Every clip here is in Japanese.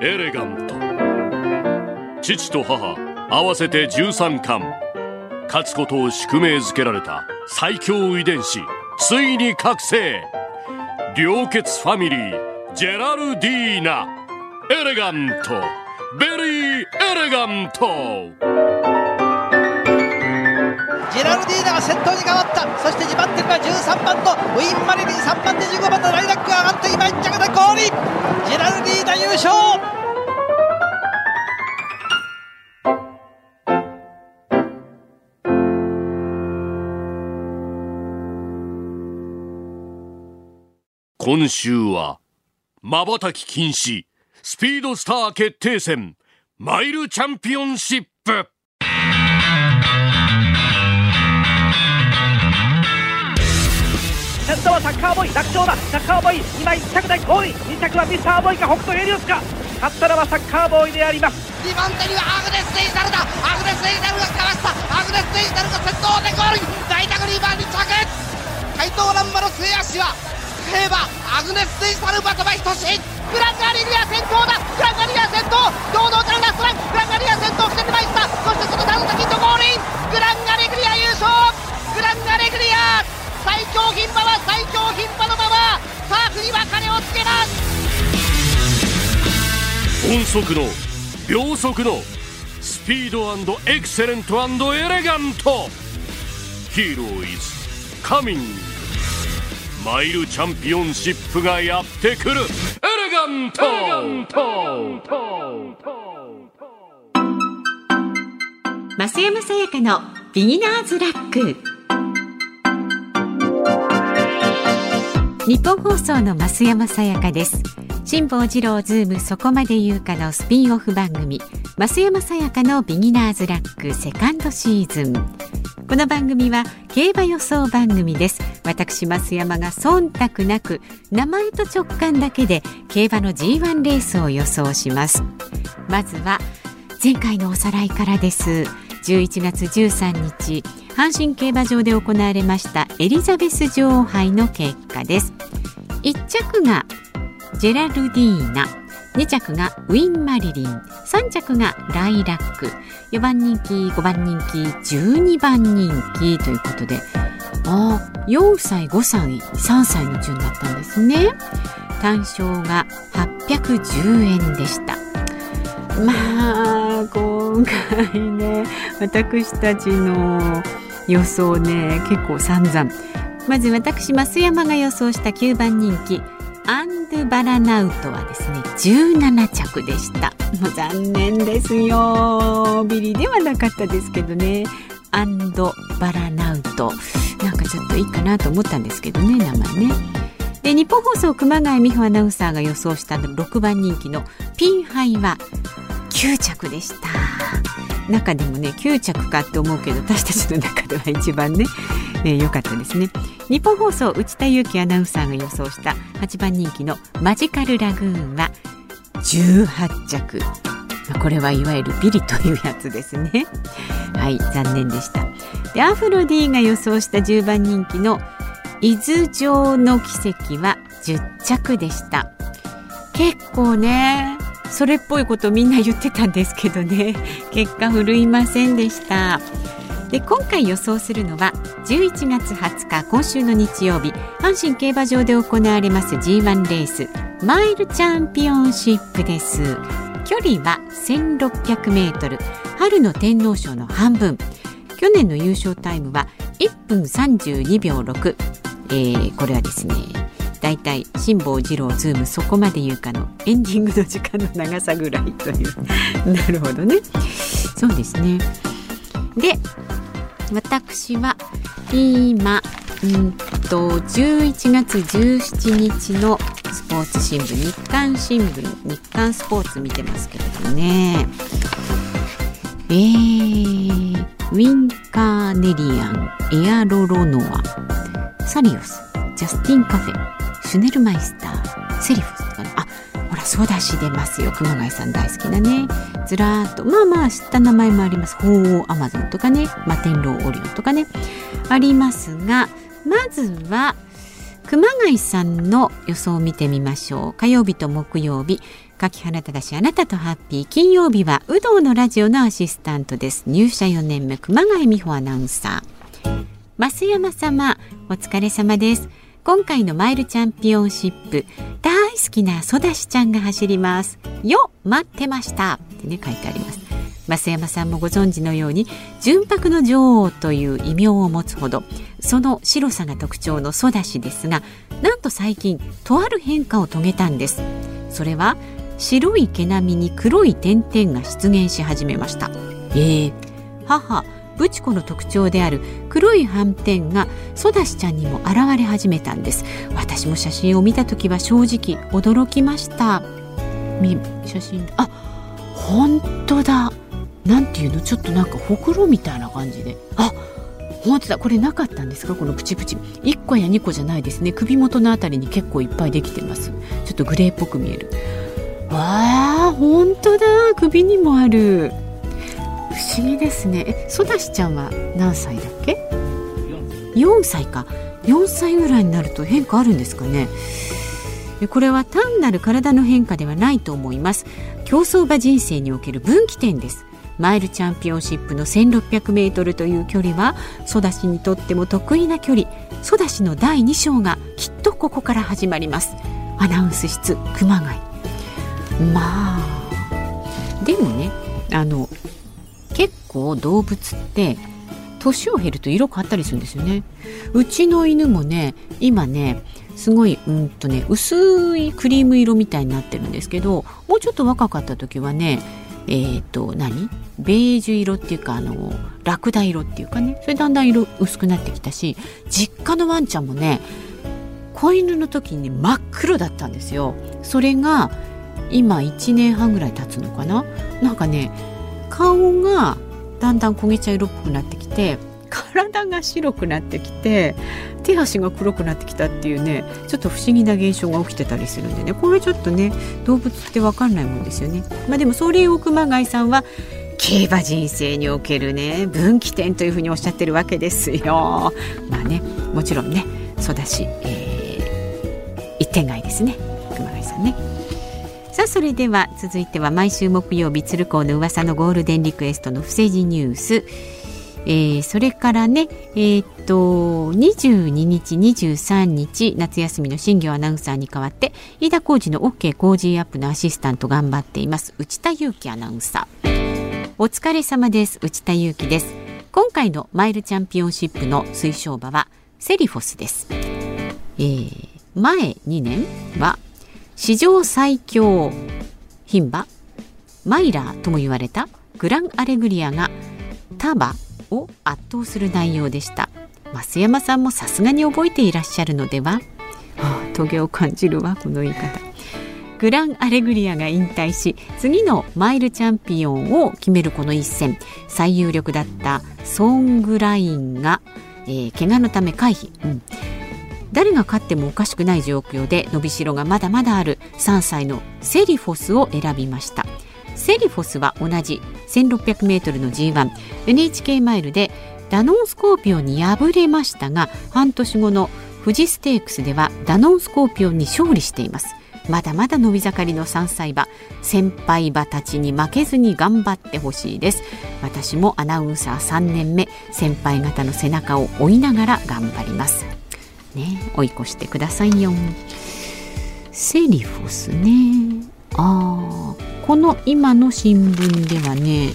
エレガント。父と母合わせて13冠勝つことを宿命づけられた最強遺伝子ついに覚醒。良血ファミリージェラルディーナ。エレガント。ベリーエレガント。ジェラルディーナが先頭に変わった。そして2番手には13番のウィン・マリリン。3番手15番のライラックが上がって今1着でゴールジェラルディーナ優勝。今週は瞬き禁止。スピードスター決定戦。マイルチャンピオンシップ。先頭はサッカーボーイ楽勝だサッカーボーイ今1着で5位2着はミスターボーイか北斗エリオスか勝ったのはサッカーボーイであります2番手にはアグネス・デイタルだアグネス・デイタルがかわしたアグネス・デイタルが先頭でゴール大タグリーバー2着怪盗ランバの末脚は使えばアグネス・デイタルバトバイトシグランガリリア先頭だグランガリア先頭堂々たるラストラングランガリア先頭来てまいったそしてそのダウン先とゴールイングランガレグリア優勝強牝馬は最強牝馬のままさあ振り別れをつけます音速の秒速のスピードエクセレントエレガント。 Hero is coming。マイルチャンピオンシップがやってくる。エレガント。エレガント。増山さやかのビギナーズラックニッポン放送の増山さやかです。辛坊治郎ズームそこまで言うかのスピンオフ番組。増山さやかのビギナーズラックセカンドシーズン。この番組は競馬予想番組です。私増山が忖度なく名前と直感だけで競馬の G1 レースを予想します。まずは前回のおさらいからです。11月13日阪神競馬場で行われましたエリザベス女王杯の結果です。1着がジェラルディーナ2着がウィン・マリリン3着がライラック4番人気5番人気12番人気ということでああ4歳5歳3歳の順だったんですね。単勝が810円でした。まあ今回ね私たちの予想ね結構散々。まず私増山が予想した9番人気アンドバラナウトはですね17着でした。もう残念ですよ。ビリではなかったですけどね。アンドバラナウト。なんかちょっといいかなと思ったんですけどね名前ね。で日本放送熊谷美穂アナウンサーが予想した6番人気のピンハイは9着でした。中でもね9着かって思うけど私たちの中では一番ね良、えー、かったですね。日本放送内田裕樹アナウンサーが予想した8番人気のマジカルラグーンは18着。これはいわゆるビリというやつですね。はい残念でした。でアフロディが予想した10番人気の伊豆城の奇跡は10着でした。結構ねそれっぽいことみんな言ってたんですけどね。結果振るいませんでした。で今回予想するのは11月20日今週の日曜日阪神競馬場で行われます G1 レースマイルチャンピオンシップです。距離は1600メートル春の天皇賞の半分。去年の優勝タイムは1分32秒6、えー、これはですねだいたい辛坊治郎ズームそこまで言うかのエンディングの時間の長さぐらいという。なるほどね。そうですね。で私は今うんと11月17日のスポーツ新聞日刊新聞日刊スポーツ見てますけれどもね。えー、ウィンカーネリアンエアロロノアサリオスジャスティンカフェシュネルマイスターセリフとかね。あほらソダシ出ますよ。熊谷さん大好きなね。ずらーっとまあまあ知った名前もあります。鳳凰アマゾンとかね。摩天楼オリオンとかね。ありますがまずは熊谷さんの予想を見てみましょう。火曜日と木曜日。柿原正あなたとハッピー金曜日は有働のラジオのアシスタントです。入社4年目熊谷美穂アナウンサー。増山様お疲れ様です。今回のマイルチャンピオンシップ大好きなソダシちゃんが走ります。よ待ってました。ってね書いてあります。増山さんもご存知のように純白の女王という異名を持つほどその白さが特徴のソダシですがなんと最近とある変化を遂げたんです。それは白い毛並みに黒い点々が出現し始めました。えー、母ブチコの特徴である黒い斑点がソダシちゃんにも現れ始めたんです。私も写真を見た時は正直驚きました。写真。あ本当だ。なんていうの？ちょっとなんかほくろみたいな感じで。あ本当だ。これなかったんですか？このプチプチ。1個や2個じゃないですね。首元のあたりに結構いっぱいできてます。ちょっとグレーっぽく見える。わあ本当だ。首にもある。思議ですね。えソダシちゃんは何歳だっけ？4歳か。4歳ぐらいになると変化あるんですかね。これは単なる体の変化ではないと思います。競走馬人生における分岐点です。マイルチャンピオンシップの1600メートルという距離はソダシにとっても得意な距離。ソダシの第2章がきっとここから始まります。アナウンス室熊谷。まあでもねあの構動物って年を減ると色変わったりするんですよね。うちの犬もね今ねすごいうんとね薄いクリーム色みたいになってるんですけどもうちょっと若かった時はねえっ、ー、と何？ベージュ色っていうかあのラクダ色っていうかね。それだんだん色薄くなってきたし実家のワンちゃんもね子犬の時に真っ黒だったんですよ。それが今1年半ぐらい経つのかな？なんかね顔がだんだん焦げ茶色っぽくなってきて体が白くなってきて手足が黒くなってきたっていうねちょっと不思議な現象が起きてたりするんでねこれちょっとね動物って分かんないもんですよね。まあ、でもそれを熊谷さんは競馬人生におけるね分岐点というふうにおっしゃってるわけですよ。まあねもちろんねそうだし、えー、一点外ですね熊谷さんね。さあそれでは続いては毎週木曜日鶴光の噂のゴールデンリクエストの不正事ニュース、えー、それからねえー、っと22日23日夏休みの新業アナウンサーに代わって飯田浩二の OK 工事アップのアシスタント頑張っています内田裕樹アナウンサー。お疲れ様です内田裕樹です。今回のマイルチャンピオンシップの推奨馬はセリフォスです、えー、前2年は史上最強牝馬マイラーとも言われたグランアレグリアがタバを圧倒する内容でした。増山さんもさすがに覚えていらっしゃるのでは、はあ、トゲを感じるわこの言い方。グランアレグリアが引退し次のマイルチャンピオンを決めるこの一戦。最有力だったソングラインが、えー、怪我のため回避、うん、誰が勝ってもおかしくない状況で伸びしろがまだまだある3歳のセリフォスを選びました。セリフォスは同じ 1600m の G1NHK マイルでダノンスコーピオンに敗れましたが半年後の富士ステークスではダノンスコーピオンに勝利しています。まだまだ伸び盛りの3歳馬。先輩馬たちに負けずに頑張ってほしいです。私もアナウンサー3年目。先輩方の背中を追いながら頑張ります。ね。追い越してくださいよ。セリフォスね。あーこの今の新聞ではね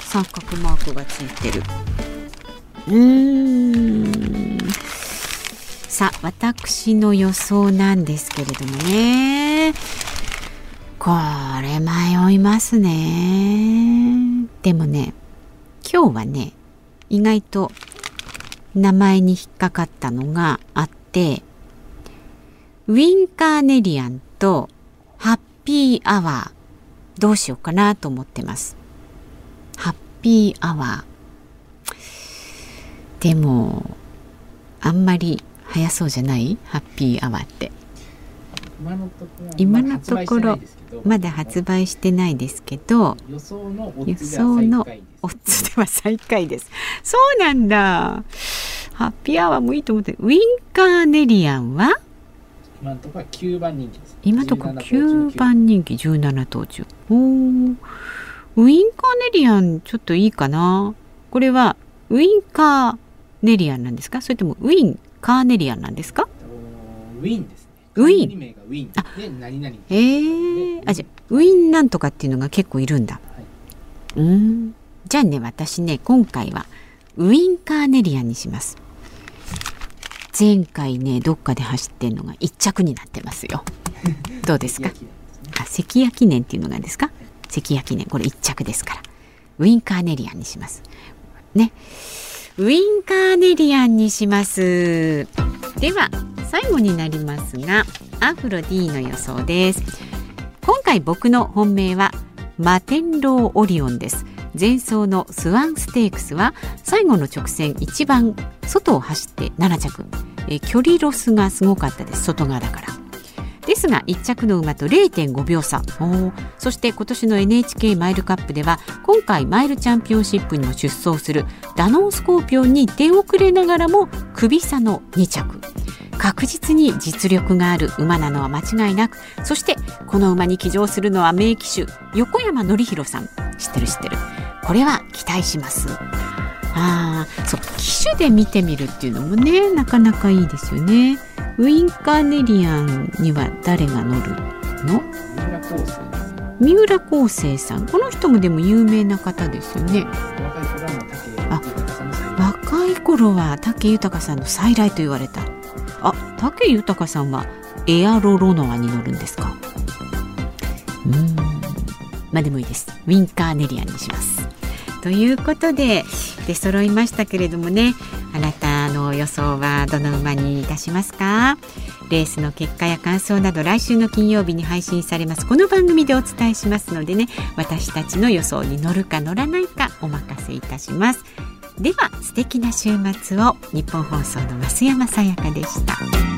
三角マークがついてる。うーん。さあ私の予想なんですけれどもね。これ迷いますね。でもね今日はね意外と名前に引っかかったのがあってウィンカーネリアンとハッピーアワーどうしようかなと思ってます。ハッピーアワー。でもあんまり早そうじゃない？ハッピーアワーって。今のところまだ発売してないですけど予想のオッズでは最下位です。そうなんだ。ハッピーアワーもいいと思ってウィンカーネリアンは？今のところは9番人気です。今ところ9番。人気17頭中おー。ウィンカーネリアンちょっといいかな。これはウィンカーネリアンなんですか？それともウィンカーネリアンなんですか？ウィンウィン。ウィン。あ。で何々。えー、あじゃあウィンなんとかっていうのが結構いるんだ、はい、うん。じゃあね私ね今回はウィンカーネリアンにします。前回ねどっかで走ってんのが一着になってますよ。どうですか？あ関谷記念っていうのがですか？関谷記念。これ一着ですから。ウィンカーネリアンにします。ね。ウィンカーネリアンにします。では最後になりますがアフロ D の予想です。今回僕の本命はマテンローオリオンです。前走のスワンステークスは最後の直線一番外を走って7着。え距離ロスがすごかったです。外側だから。ですが1着の馬と0.5秒差。おそして今年の NHK マイルカップでは今回マイルチャンピオンシップにも出走するダノンスコーピオンに出遅れながらも首差の2着。確実に実力がある馬なのは間違いなく。そしてこの馬に騎乗するのは名騎手横山典弘さん。知ってる知ってる。これは期待します。ああそう騎手で見てみるっていうのもねなかなかいいですよね。ウィンカーネリアンには誰が乗るの？三浦康生三浦康生さん。この人もでも有名な方ですよね。若い頃は武豊さんの再来と言われた。あ武豊さんはエアロロノアに乗るんですか？うん。まあでもいいです。ウィンカーネリアンにします。ということで出揃いましたけれどもね。あなたの予想はどの馬にいたしますか？レースの結果や感想など来週の金曜日に配信されます。この番組でお伝えしますのでね私たちの予想に乗るか乗らないかお任せいたします。では素敵な週末を。日本放送の増山さやかでした。